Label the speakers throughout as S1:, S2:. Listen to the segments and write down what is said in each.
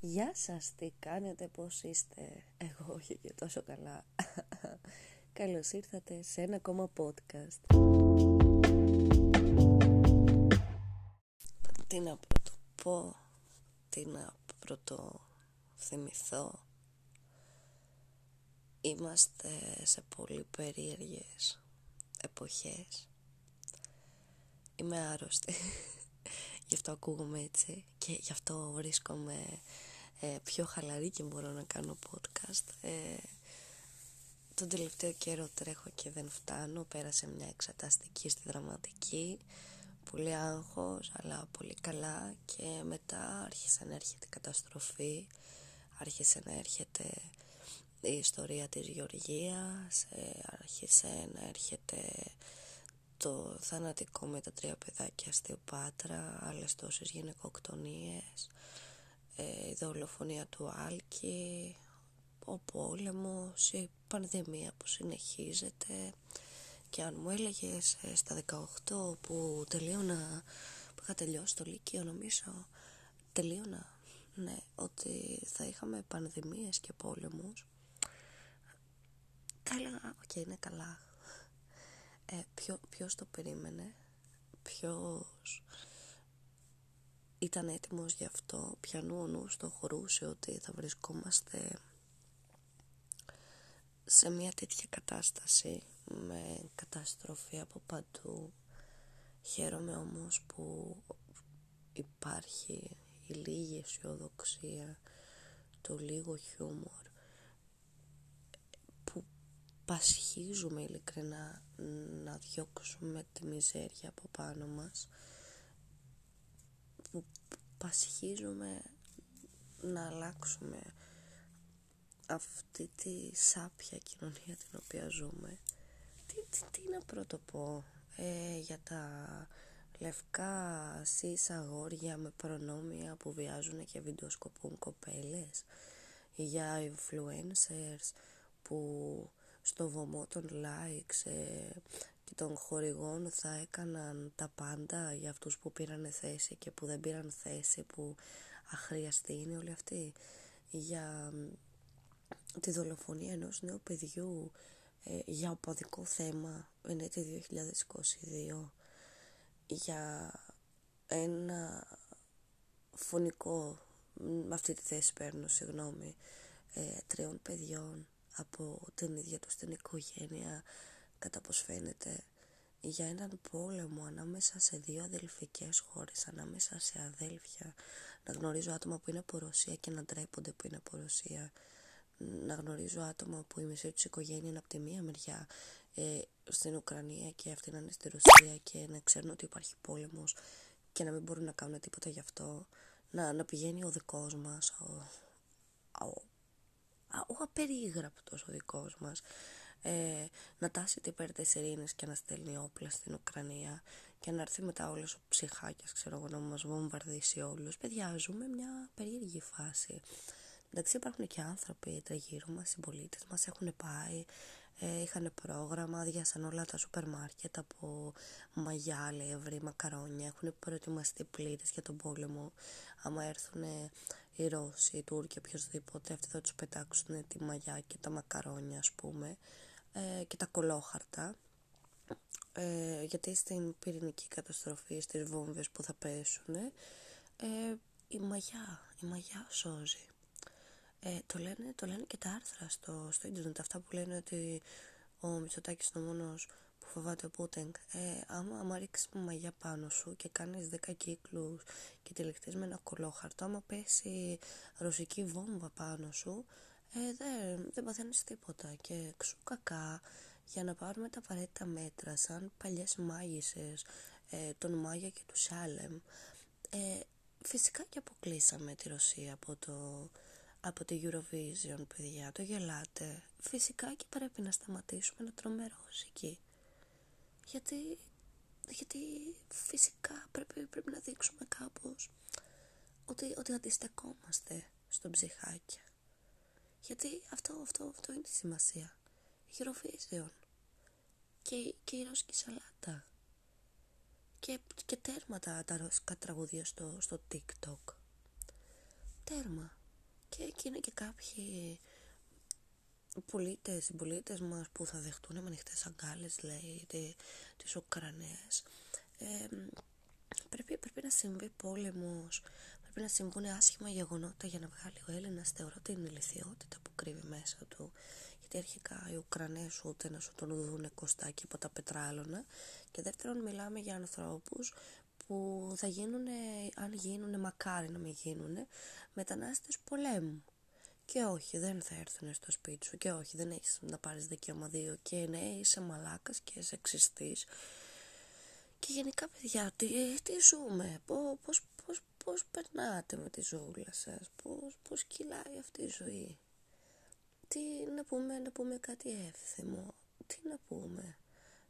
S1: Γεια σας, τι κάνετε, πώς είστε; Εγώ όχι και τόσο καλά. Καλώς ήρθατε σε ένα ακόμα podcast. Τι να πρωτοπώ Τι να πρωτοθυμηθώ. Είμαστε σε πολύ περίεργες εποχές. Είμαι άρρωστη Γι' αυτό ακούγομαι έτσι και γι' αυτό βρίσκομαι ε, πιο χαλαρή και μπορώ να κάνω podcast. Ε, τον τελευταίο καιρό τρέχω και δεν φτάνω. Πέρασε μια εξεταστική στη δραματική. Πολύ άγχος, αλλά πολύ καλά. Και μετά άρχισε να έρχεται η καταστροφή. Άρχισε να έρχεται η ιστορία της Γεωργίας. Ε, άρχισε να έρχεται το θανατικό με τα τρία παιδάκια στη Πάτρα, άλλες τόσες γυναικοκτονίες, ε, η δολοφονία του Άλκη, ο πόλεμος, η πανδημία που συνεχίζεται. Και αν μου έλεγες ε, στα 18 που τελείωνα, που είχα τελειώσει το Λύκειο νομίζω, τελείωνα, ναι, ότι θα είχαμε πανδημίες και πόλεμους, θα έλεγα, οκ, είναι καλά, ε, ποιο, ποιος το περίμενε, ποιος ήταν έτοιμος γι' αυτό, ποιανού ο νους το χωρούσε ότι θα βρισκόμαστε σε μια τέτοια κατάσταση με καταστροφή από παντού; Χαίρομαι όμως που υπάρχει η λίγη αισιοδοξία, το λίγο χιούμορ πασχίζουμε ειλικρινά να διώξουμε τη μιζέρια από πάνω μας. Που πασχίζουμε να αλλάξουμε αυτή τη σάπια κοινωνία την οποία ζούμε. Τι, τι, τι να πρώτο πω ε, για τα λευκά σύσα αγόρια με προνόμια που βιάζουν και βιντεοσκοπούν κοπέλες για influencers που στο βωμό των likes ε, και των χορηγών θα έκαναν τα πάντα για αυτούς που πήραν θέση και που δεν πήραν θέση που αχρίαστη είναι όλοι αυτοί για τη δολοφονία ενός νέου παιδιού ε, για οπαδικό θέμα είναι το 2022 για ένα φωνικό με αυτή τη θέση παίρνω συγγνώμη ε, τριών παιδιών από την ίδια τους την οικογένεια κατά πως φαίνεται για έναν πόλεμο ανάμεσα σε δύο αδελφικές χώρες, ανάμεσα σε αδέλφια, να γνωρίζω άτομα που είναι από Ρωσία και να ντρέπονται που είναι από Ρωσία, να γνωρίζω άτομα που η μισή τους οικογένεια είναι από τη μία μεριά ε, στην Ουκρανία και αυτή να είναι στη Ρωσία και να ξέρουν ότι υπάρχει πόλεμος και να μην μπορούν να κάνουν τίποτα γι' αυτό, να, να πηγαίνει ο δικός μας, ο, ο, ο απερίγραπτος ο δικός μας ε, να τάσει υπέρ της ειρήνης και να στέλνει όπλα στην Ουκρανία και να έρθει μετά όλος ο ψυχάκιας ξέρω εγώ να μας βομβαρδίσει όλους παιδιά ζούμε μια περίεργη φάση εντάξει υπάρχουν και άνθρωποι τριγύρω μας συμπολίτες μας έχουν πάει ε, είχαν πρόγραμμα, άδειασαν όλα τα σούπερ μάρκετ από μαγιά, λεύρη, μακαρόνια. Έχουν προετοιμαστεί πλήρες για τον πόλεμο. Άμα έρθουν οι Ρώσοι, οι Τούρκοι, οποιοδήποτε, αυτοί θα τους πετάξουν τη μαγιά και τα μακαρόνια, ας πούμε, ε, και τα κολόχαρτα. Ε, γιατί στην πυρηνική καταστροφή, στις βόμβες που θα πέσουν, ε, η μαγιά, η μαγιά σώζει. Ε, το, λένε, το λένε και τα άρθρα στο, στο ίντερνετ, αυτά που λένε ότι ο Μητσοτάκης είναι ο μόνος που φοβάται ο Πούτινγκ. Ε, άμα, άμα ρίξεις μαγιά πάνω σου και κάνεις 10 κύκλους και τυλιχτείς με ένα κολόχαρτο, άμα πέσει ρωσική βόμβα πάνω σου, ε, δεν, δεν παθαίνεις τίποτα. Και εξού κακά, για να πάρουμε τα απαραίτητα μέτρα, σαν παλιές μάγισσες, ε, τον Μάγια και του Σάλεμ, ε, φυσικά και αποκλείσαμε τη Ρωσία από το από τη Eurovision, παιδιά, το γελάτε. Φυσικά και πρέπει να σταματήσουμε να τρώμε ρώσικη. Γιατί, γιατί φυσικά πρέπει, πρέπει να δείξουμε κάπως ότι, ότι αντιστεκόμαστε στον ψυχάκι. Γιατί αυτό, αυτό, αυτό είναι η σημασία. Eurovision. Και, και η ρώσικη σαλάτα. Και, και τέρμα τα, τα ρώσικα τραγούδια στο, στο TikTok. Τέρμα Και εκεί είναι και κάποιοι πολίτες, συμπολίτες μας που θα δεχτούν με ανοιχτές αγκάλες, λέει, τις Ουκρανές. Ε, πρέπει, πρέπει να συμβεί πόλεμος, πρέπει να συμβούν άσχημα γεγονότα για να βγάλει ο Έλληνας, θεωρώ την ηλικιότητα που κρύβει μέσα του. Γιατί αρχικά οι Ουκρανές ούτε να σου τον δουν κοστάκι από τα πετράλωνα και δεύτερον μιλάμε για ανθρώπους που θα γίνουν, αν γίνουν, μακάρι να μην γίνουν, μετανάστες πολέμου. Και όχι, δεν θα έρθουν στο σπίτι σου. Και όχι, δεν έχεις να πάρεις δικαίωμα δύο. Και ναι, είσαι μαλάκας και είσαι εξιστής. Και γενικά, παιδιά, τι, τι ζούμε, πώς, πώς, πώς, πώς περνάτε με τη ζούλα σας, πώς, πώς κυλάει αυτή η ζωή; Τι να πούμε, να πούμε κάτι εύθυμο, τι να πούμε;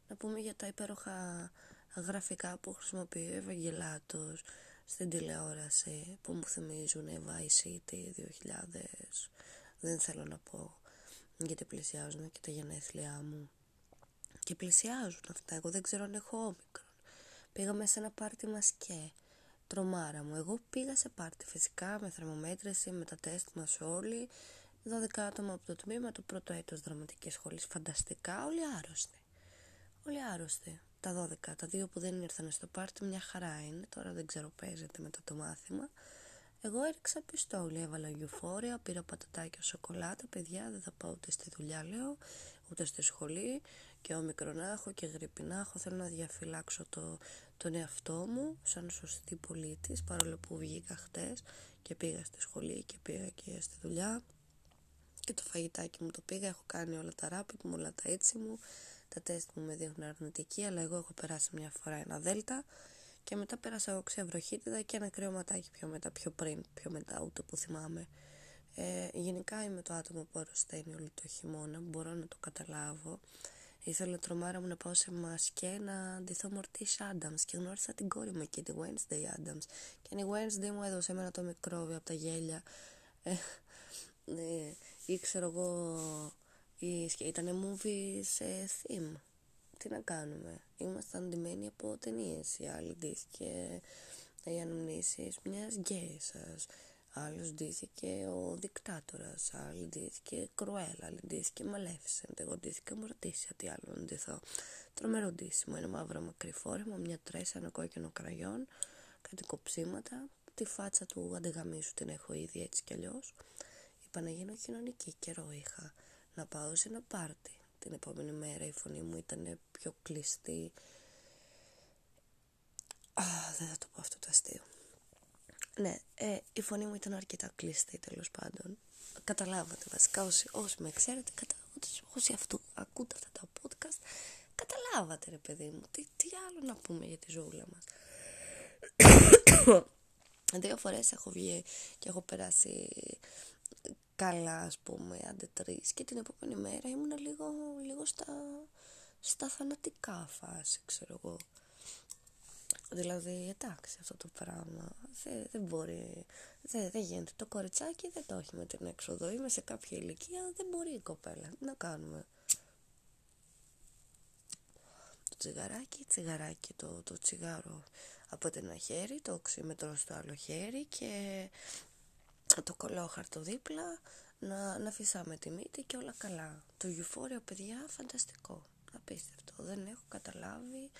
S1: Να πούμε για τα υπέροχα γραφικά που χρησιμοποιεί ο Ευαγγελάτος στην τηλεόραση που μου θυμίζουν Vice City 2000 δεν θέλω να πω γιατί πλησιάζουν και τα γενέθλιά μου. Και πλησιάζουν αυτά. Εγώ δεν ξέρω αν έχω όμικρον. Πήγαμε σε ένα πάρτι μασκέ τρομάρα μου. Εγώ πήγα σε πάρτι φυσικά με θερμομέτρηση με τα τεστ μας όλοι. 12 άτομα από το τμήμα του πρώτο έτος δραματικής σχολής φανταστικά όλοι άρρωστοι. Όλοι άρρωστοι τα 12. Τα δύο που δεν ήρθαν στο πάρτι μια χαρά είναι. Τώρα δεν ξέρω παίζεται μετά το μάθημα. Εγώ έριξα πιστόλι, έβαλα γιουφόρια, πήρα πατατάκια σοκολάτα. Παιδιά, δεν θα πάω ούτε στη δουλειά, λέω, ούτε στη σχολή. Και ο μικρονάχο και γρυπινάχο. Θέλω να διαφυλάξω το, τον εαυτό μου σαν σωστή πολίτης, παρόλο που βγήκα χτες και πήγα στη σχολή και πήγα και στη δουλειά. Και το φαγητάκι μου το πήγα, έχω κάνει όλα τα ράπη μου, όλα τα έτσι μου τα τεστ μου με δείχνουν αρνητική, αλλά εγώ έχω περάσει μια φορά ένα δέλτα και μετά πέρασα οξέα βροχίτιδα και ένα κρεωματάκι πιο μετά, πιο πριν, πιο μετά, ούτε που θυμάμαι. Ε, γενικά είμαι το άτομο που αρρωσταίνει όλο το χειμώνα, μπορώ να το καταλάβω. Ήθελα τρομάρα μου να πάω σε μασκέ να ντυθώ μορτή Adams και γνώρισα την κόρη μου εκεί, τη Wednesday Adams. Και η Wednesday μου έδωσε εμένα το μικρόβιο από τα γέλια. Ε, ε, ή ξέρω εγώ ήταν movie σε theme. Τι να κάνουμε. Ήμασταν ντυμένοι από ταινίες οι άλλοι ντύθηκε οι αναμνήσεις μιας γκέισας. Άλλος ντύθηκε ο δικτάτορας, άλλη ντύθηκε κρουέλα, άλλη ντύθηκε μαλέφισεντ, εγώ ντύθηκα μορτήσια, τι άλλο να ντυθώ. Τρομερό ντύσιμο, ένα μαύρο μακρύ φόρεμα, μια τρέσα, ένα κόκκινο κραγιόν, κάτι κοψίματα, τη φάτσα του αντεγαμίσου την έχω ήδη έτσι κι αλλιώς. Είπα να γίνω κοινωνική, καιρό είχα να πάω σε ένα πάρτι. Την επόμενη μέρα η φωνή μου ήταν πιο κλειστή. Α, δεν θα το πω αυτό το αστείο. Ναι, ε, η φωνή μου ήταν αρκετά κλειστή τέλος πάντων. Καταλάβατε βασικά όσοι, όσοι με ξέρετε, κατα... όσοι αυτού ακούτε αυτά τα podcast, καταλάβατε ρε παιδί μου, τι, τι άλλο να πούμε για τη ζούλα μας. Δύο φορές έχω βγει και έχω περάσει καλά ας πούμε, άντε τρεις και την επόμενη μέρα ήμουν λίγο, λίγο στα, στα θανατικά φάση, ξέρω εγώ. Δηλαδή, εντάξει, αυτό το πράγμα δεν, δεν μπορεί, δεν, δεν γίνεται. Το κοριτσάκι δεν το έχει με την έξοδο. Είμαι σε κάποια ηλικία, δεν μπορεί η κοπέλα. Τι να κάνουμε. Το τσιγαράκι, τσιγαράκι, το, το τσιγάρο από το ένα χέρι, το οξύμετρο στο άλλο χέρι και το κολόχαρτο δίπλα, να, να φυσάμε τη μύτη και όλα καλά. Το Euphoria, παιδιά, φανταστικό. Απίστευτο. Δεν έχω καταλάβει.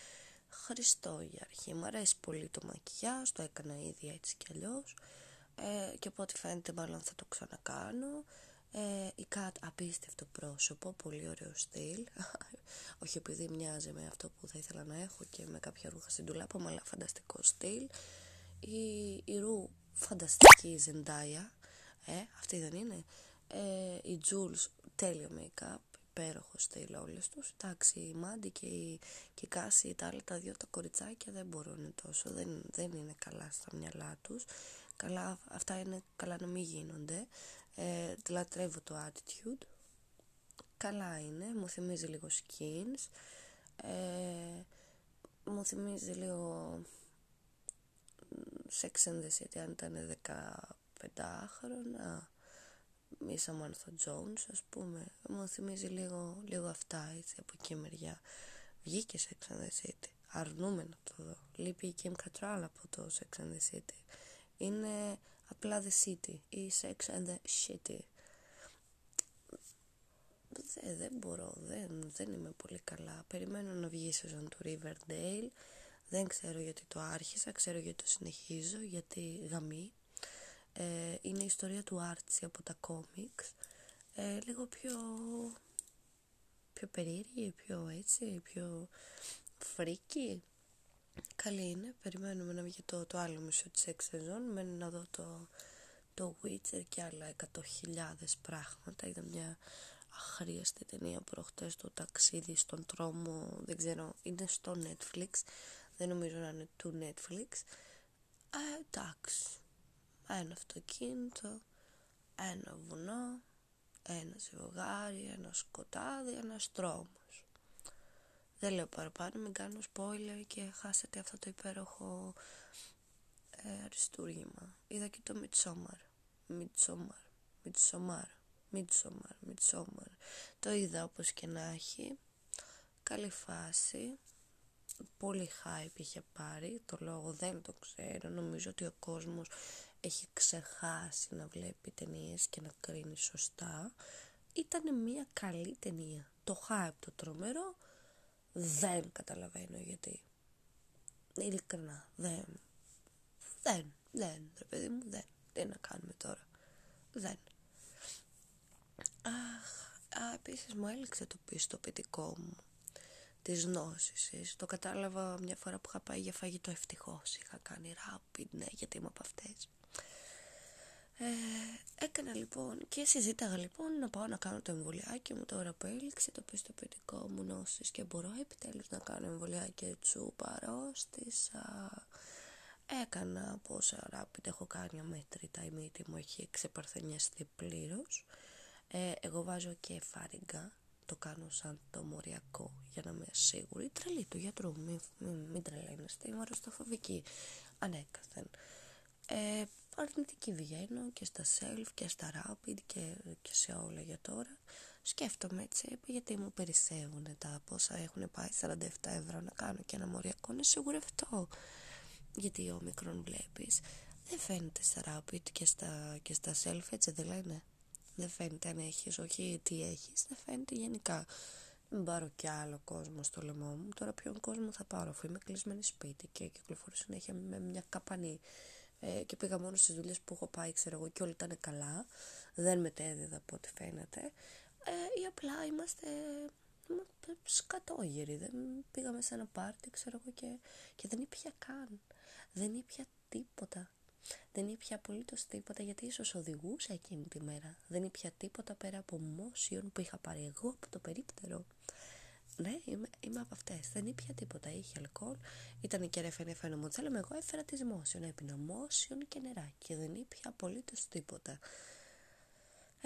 S1: Χριστό για αρχή. Μου αρέσει πολύ το μακιγιάζ, το έκανα ήδη έτσι κι αλλιώς. Ε, και από ό,τι φαίνεται μάλλον θα το ξανακάνω. Ε, η Κατ απίστευτο πρόσωπο, πολύ ωραίο στυλ. Όχι επειδή μοιάζει με αυτό που θα ήθελα να έχω και με κάποια ρούχα στην ντουλάπα, αλλά φανταστικό στυλ. Η, η Rue φανταστική η Ζεντάια. Ε, αυτή δεν είναι. Ε, η Jules, τέλειο make-up, υπέροχο στυλ όλες τους. Εντάξει, η Μάντι και η, και η Κάση, τα άλλα τα δύο τα κοριτσάκια δεν μπορούν τόσο, δεν, δεν είναι καλά στα μυαλά τους. Καλά, αυτά είναι καλά να μην γίνονται. Ε, λατρεύω το attitude. Καλά είναι, μου θυμίζει λίγο skins. Ε, μου θυμίζει λίγο Sex and the City αν ήταν 15 χρόνια η Σαμάνθα Jones ας πούμε μου θυμίζει λίγο, λίγο αυτά έτσι από εκεί μεριά βγήκε Sex and the City αρνούμε να το δω λείπει η Kim Cattrall από το Sex and the City είναι απλά The City ή Sex and the City. Δεν, δεν μπορώ, δεν, δεν είμαι πολύ καλά. Περιμένω να βγει η σεζόν του Riverdale. Δεν ξέρω γιατί το άρχισα, ξέρω γιατί το συνεχίζω, γιατί γαμεί. Ε, είναι η ιστορία του Άρτσι από τα κόμιξ. Ε, λίγο πιο, πιο περίεργη, πιο έτσι, πιο φρίκη. Καλή είναι, περιμένουμε να βγει το, το άλλο μισό της σεζόν, μένει να δω το, το Witcher και άλλα 100.000 πράγματα. Ήταν μια αχρίαστη ταινία προχτές το ταξίδι στον τρόμο, δεν ξέρω, είναι στο Netflix, δεν νομίζω να είναι του Netflix. Ε, εντάξει, ένα αυτοκίνητο, ένα βουνό, ένα ζευγάρι, ένα σκοτάδι, ένας τρόμος. Δεν λέω παραπάνω, μην κάνω spoiler και χάσετε αυτό το υπέροχο ε, αριστούργημα. Είδα και το Midsommar. Midsommar. Midsommar. Midsommar. Midsommar. Το είδα όπως και να έχει. Καλή φάση. Πολύ hype είχε πάρει. Το λόγο δεν το ξέρω. Νομίζω ότι ο κόσμος έχει ξεχάσει να βλέπει ταινίες και να κρίνει σωστά. Ήταν μια καλή ταινία. Το hype το τρομερό δεν καταλαβαίνω γιατί. Ειλικρινά, δεν. Δεν, δεν, ρε παιδί μου, δεν. Τι να κάνουμε τώρα. Δεν. Αχ, α, επίσης μου έλεξε το πιστοποιητικό μου της νόσης. Το κατάλαβα μια φορά που είχα πάει για φαγητό ευτυχώς. Είχα κάνει rapid, ναι, γιατί είμαι από αυτές. Ε, έκανα λοιπόν και συζήταγα λοιπόν να πάω να κάνω το εμβολιάκι μου τώρα που έληξε το πιστοποιητικό μου νόσης και μπορώ επιτέλους να κάνω εμβολιάκι τσου παρόστησα. Έκανα πόσα ράπιντ έχω κάνει αμέτρητα η μύτη μου έχει ξεπαρθενιαστεί πλήρως. Ε, εγώ βάζω και φάριγγα, το κάνω σαν το μοριακό για να είμαι σίγουρη. Τρελή του γιατρού, μην, μην, μην τρελαίνεστε, είμαι αρρωστοφοβική ανέκαθεν. Ε, αρνητική βγαίνω και στα self και στα rapid και, και σε όλα για τώρα. Σκέφτομαι έτσι, γιατί μου περισσεύουν τα πόσα έχουν πάει 47 ευρώ να κάνω και ένα μοριακό, είναι σίγουρο αυτό. Γιατί ο μικρόν βλέπεις, δεν φαίνεται στα rapid και στα, και στα self, έτσι δεν λένε. Δεν φαίνεται αν έχεις, όχι τι έχεις, δεν φαίνεται γενικά. Μην πάρω κι άλλο κόσμο στο λαιμό μου. Τώρα ποιον κόσμο θα πάρω, αφού είμαι κλεισμένη σπίτι και κυκλοφορώ συνέχεια με μια καπανή. Ε, και πήγα μόνο στις δουλειές που έχω πάει ξέρω εγώ και όλοι ήταν καλά. Δεν μετέδιδα από ό,τι φαίνεται. Ε, ή απλά είμαστε σκατόγεροι. Δεν πήγαμε σε ένα πάρτι ξέρω εγώ και, και δεν ήπια καν. Δεν ήπια τίποτα δεν ήπια απολύτως τίποτα γιατί ίσως οδηγούσα εκείνη τη μέρα. Δεν ήπια τίποτα πέρα από μόσιον που είχα πάρει εγώ από το περίπτερο. Ναι, είμαι, είμαι από αυτές. Δεν ήπια τίποτα. Είχε αλκοόλ, ήταν και ρεφενέ φαίνομαι μου Εγώ έφερα τη Μόσιον. Έπεινα Μόσιον και νεράκι. Δεν ήπια απολύτως τίποτα.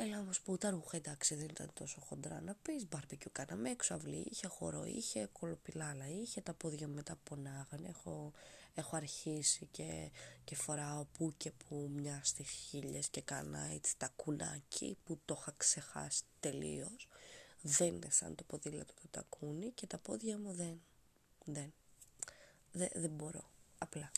S1: Έλα όμως που τα ρούχα εντάξει δεν ήταν τόσο χοντρά να πεις. Μπαρμπεκιού κάναμε έξω, αυλή είχε, χώρο είχε, κολοπιλάλα είχε, τα πόδια μου μετά πονάγανε. Έχω, έχω αρχίσει και, και φοράω που και που μια στη χίλιες και κάνα έτσι τα κουνάκι που το είχα ξεχάσει τελείως δεν είναι σαν το ποδήλατο το τακούνι και τα πόδια μου δεν, δεν, δεν, δεν μπορώ, απλά.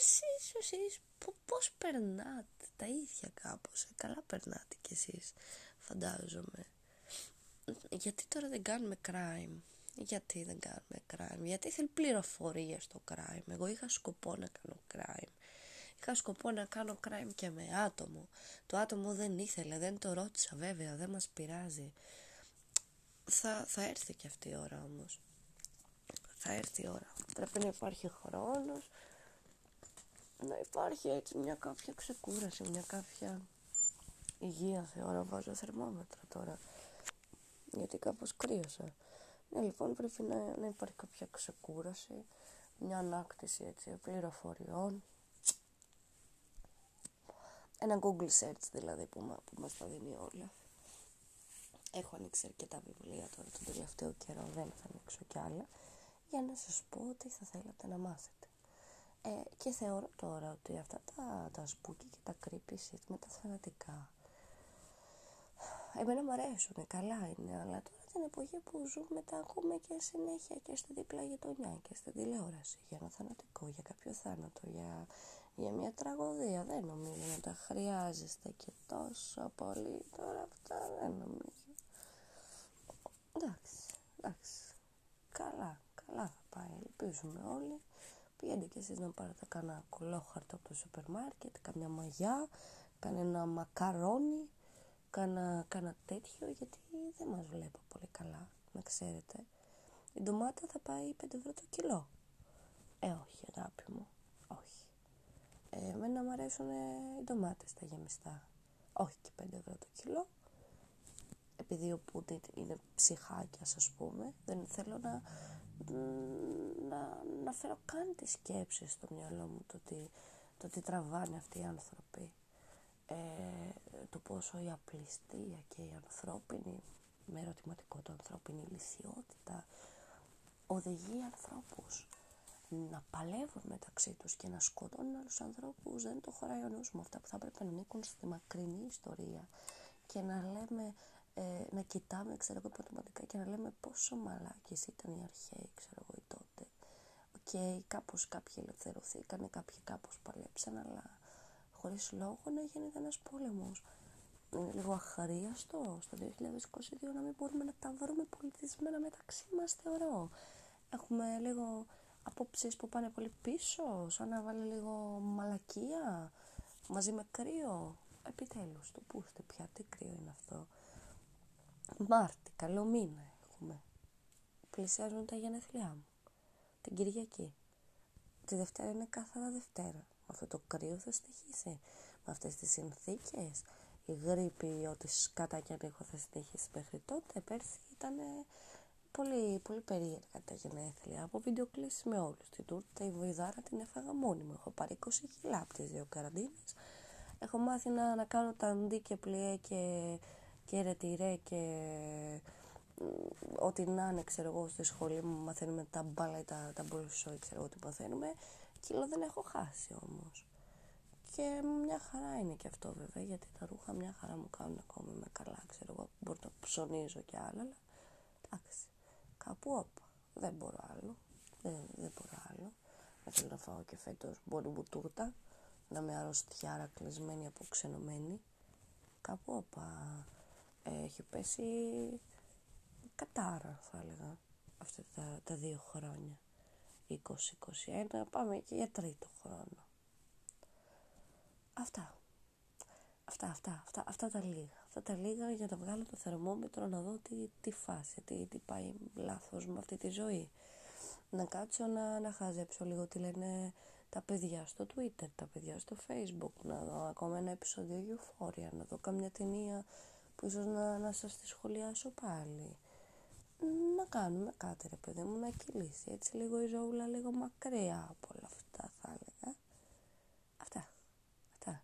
S1: Εσείς, εσείς, πώς περνάτε; Τα ίδια κάπως, ε, καλά περνάτε κι εσείς, φαντάζομαι. Γιατί τώρα δεν κάνουμε crime, γιατί δεν κάνουμε crime, γιατί θέλει πληροφορία στο crime, εγώ είχα σκοπό να κάνω crime Είχα σκοπό να κάνω crime και με άτομο. Το άτομο δεν ήθελε, δεν το ρώτησα βέβαια, δεν μας πειράζει. Θα, θα έρθει και αυτή η ώρα όμως. Θα έρθει η ώρα. Πρέπει να υπάρχει χρόνος, να υπάρχει έτσι μια κάποια ξεκούραση, μια κάποια υγεία θεωρώ. Βάζω θερμόμετρο τώρα, γιατί κάπως κρύωσα. Ναι, λοιπόν πρέπει να, να υπάρχει κάποια ξεκούραση, μια ανάκτηση έτσι, πληροφοριών, ένα Google search δηλαδή που, μα, που μας τα δίνει όλα. Έχω ανοίξει αρκετά βιβλία τώρα τον τελευταίο καιρό, δεν θα ανοίξω κι άλλα, για να σας πω τι θα θέλατε να μάθετε. Ε, και θεωρώ τώρα ότι αυτά τα, τα σπούκι και τα creepy shit με τα θανατικά, εμένα μου αρέσουν, καλά είναι, αλλά τώρα την εποχή που ζούμε τα ακούμε και συνέχεια και στη δίπλα γειτονιά και στην τηλεόραση για ένα θανατικό, για κάποιο θάνατο, για για μια τραγωδία. Δεν νομίζω να τα χρειάζεστε και τόσο πολύ. Τώρα αυτά δεν νομίζω. Εντάξει, εντάξει. Καλά, καλά θα πάει. Ελπίζουμε όλοι. Πηγαίνετε κι εσείς να πάρετε κανένα κολόχαρτο από το σούπερ μάρκετ, καμιά μαγιά, κανένα μακαρόνι, κάνα, κάνα τέτοιο, γιατί δεν μας βλέπω πολύ καλά, να ξέρετε. Η ντομάτα θα πάει 5 ευρώ το κιλό. Ε, όχι, αγάπη μου, όχι. Ε, εμένα μου αρέσουν οι ντομάτες τα γεμιστά. Όχι και 5 ευρώ το κιλό. Επειδή ο Πούτιν είναι ψυχάκια, ας πούμε, δεν θέλω να, να, να φέρω καν τη σκέψη στο μυαλό μου το ότι, το ότι τραβάνε αυτοί οι άνθρωποι. Ε, το πόσο η απληστία και η ανθρώπινη, με ερωτηματικό το ανθρώπινη λυσιότητα, οδηγεί ανθρώπους να παλεύουν μεταξύ τους και να σκοτώνουν άλλους ανθρώπους δεν το χωράει ο νους μου αυτά που θα έπρεπε να ανήκουν στη μακρινή ιστορία και να λέμε ε, να κοιτάμε ξέρω εγώ υποτιματικά και να λέμε πόσο μαλάκες ήταν οι αρχαίοι ξέρω εγώ οι τότε και κάπως κάποιοι ελευθερωθήκανε κάποιοι κάπως παλέψαν αλλά χωρίς λόγο να γίνεται ένας πόλεμος είναι λίγο αχαρίαστο στο 2022 να μην μπορούμε να τα βρούμε πολιτισμένα μεταξύ μας θεωρώ έχουμε λίγο απόψεις που πάνε πολύ πίσω, σαν να βάλει λίγο μαλακία μαζί με κρύο. Επιτέλους, το πούστε πια, τι κρύο είναι αυτό. Μάρτι, καλό μήνα έχουμε. Πλησιάζουν τα γενέθλιά μου. Την Κυριακή. Τη Δευτέρα είναι καθαρά Δευτέρα. Με αυτό το κρύο θα στοιχήσει. Με αυτές τις συνθήκες. Η γρήπη, ό,τι σκάτα και αν έχω θα στοιχήσει μέχρι τότε. Πέρσι ήταν πολύ, πολύ περίεργα τα γενέθλια. Από βιντεοκλήσεις με όλους. Την τούρτα, η βοηδάρα την έφαγα μόνη μου. Έχω πάρει 20 κιλά από τις δύο καραντίνες. Έχω μάθει να, να κάνω τα αντί και πλιέ και, και ρετυρέ και ό,τι να είναι, ξέρω εγώ, στη σχολή μου μαθαίνουμε τα μπάλα ή τα, τα μπολσόι, ξέρω εγώ τι μαθαίνουμε. Κιλό δεν έχω χάσει όμως. Και μια χαρά είναι και αυτό βέβαια, γιατί τα ρούχα μια χαρά μου κάνουν ακόμη με καλά, ξέρω εγώ, μπορώ να ψωνίζω και άλλα, αλλά εντάξει κάπου όπα. Δεν μπορώ άλλο. Δεν, δεν μπορώ άλλο. Δεν θέλω να φάω και φέτος μπορεί μου τούρτα. Να με αρρωστιάρα κλεισμένη από ξενωμένη. Κάπου όπα. Ε, έχει πέσει κατάρα θα έλεγα αυτά τα, τα δύο χρόνια. 20-21 πάμε και για τρίτο χρόνο. Αυτά. Αυτά, αυτά, αυτά, αυτά τα λίγα. Αυτά τα λίγα για να βγάλω το θερμόμετρο να δω τι, τι φάση, τι, τι πάει λάθος με αυτή τη ζωή. Να κάτσω να, να χαζέψω λίγο τι λένε τα παιδιά στο Twitter, τα παιδιά στο Facebook, να δω ακόμα ένα επεισόδιο Euphoria, να δω καμιά ταινία που ίσως να, να σας τη σχολιάσω πάλι. Να κάνουμε κάτι ρε παιδί μου, να κυλήσει έτσι λίγο η ζωούλα λίγο μακριά από όλα αυτά θα έλεγα. Αυτά, αυτά.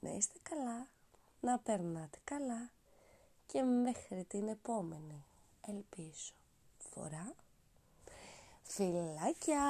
S1: Να είστε καλά να περνάτε καλά και μέχρι την επόμενη ελπίζω φορά φιλάκια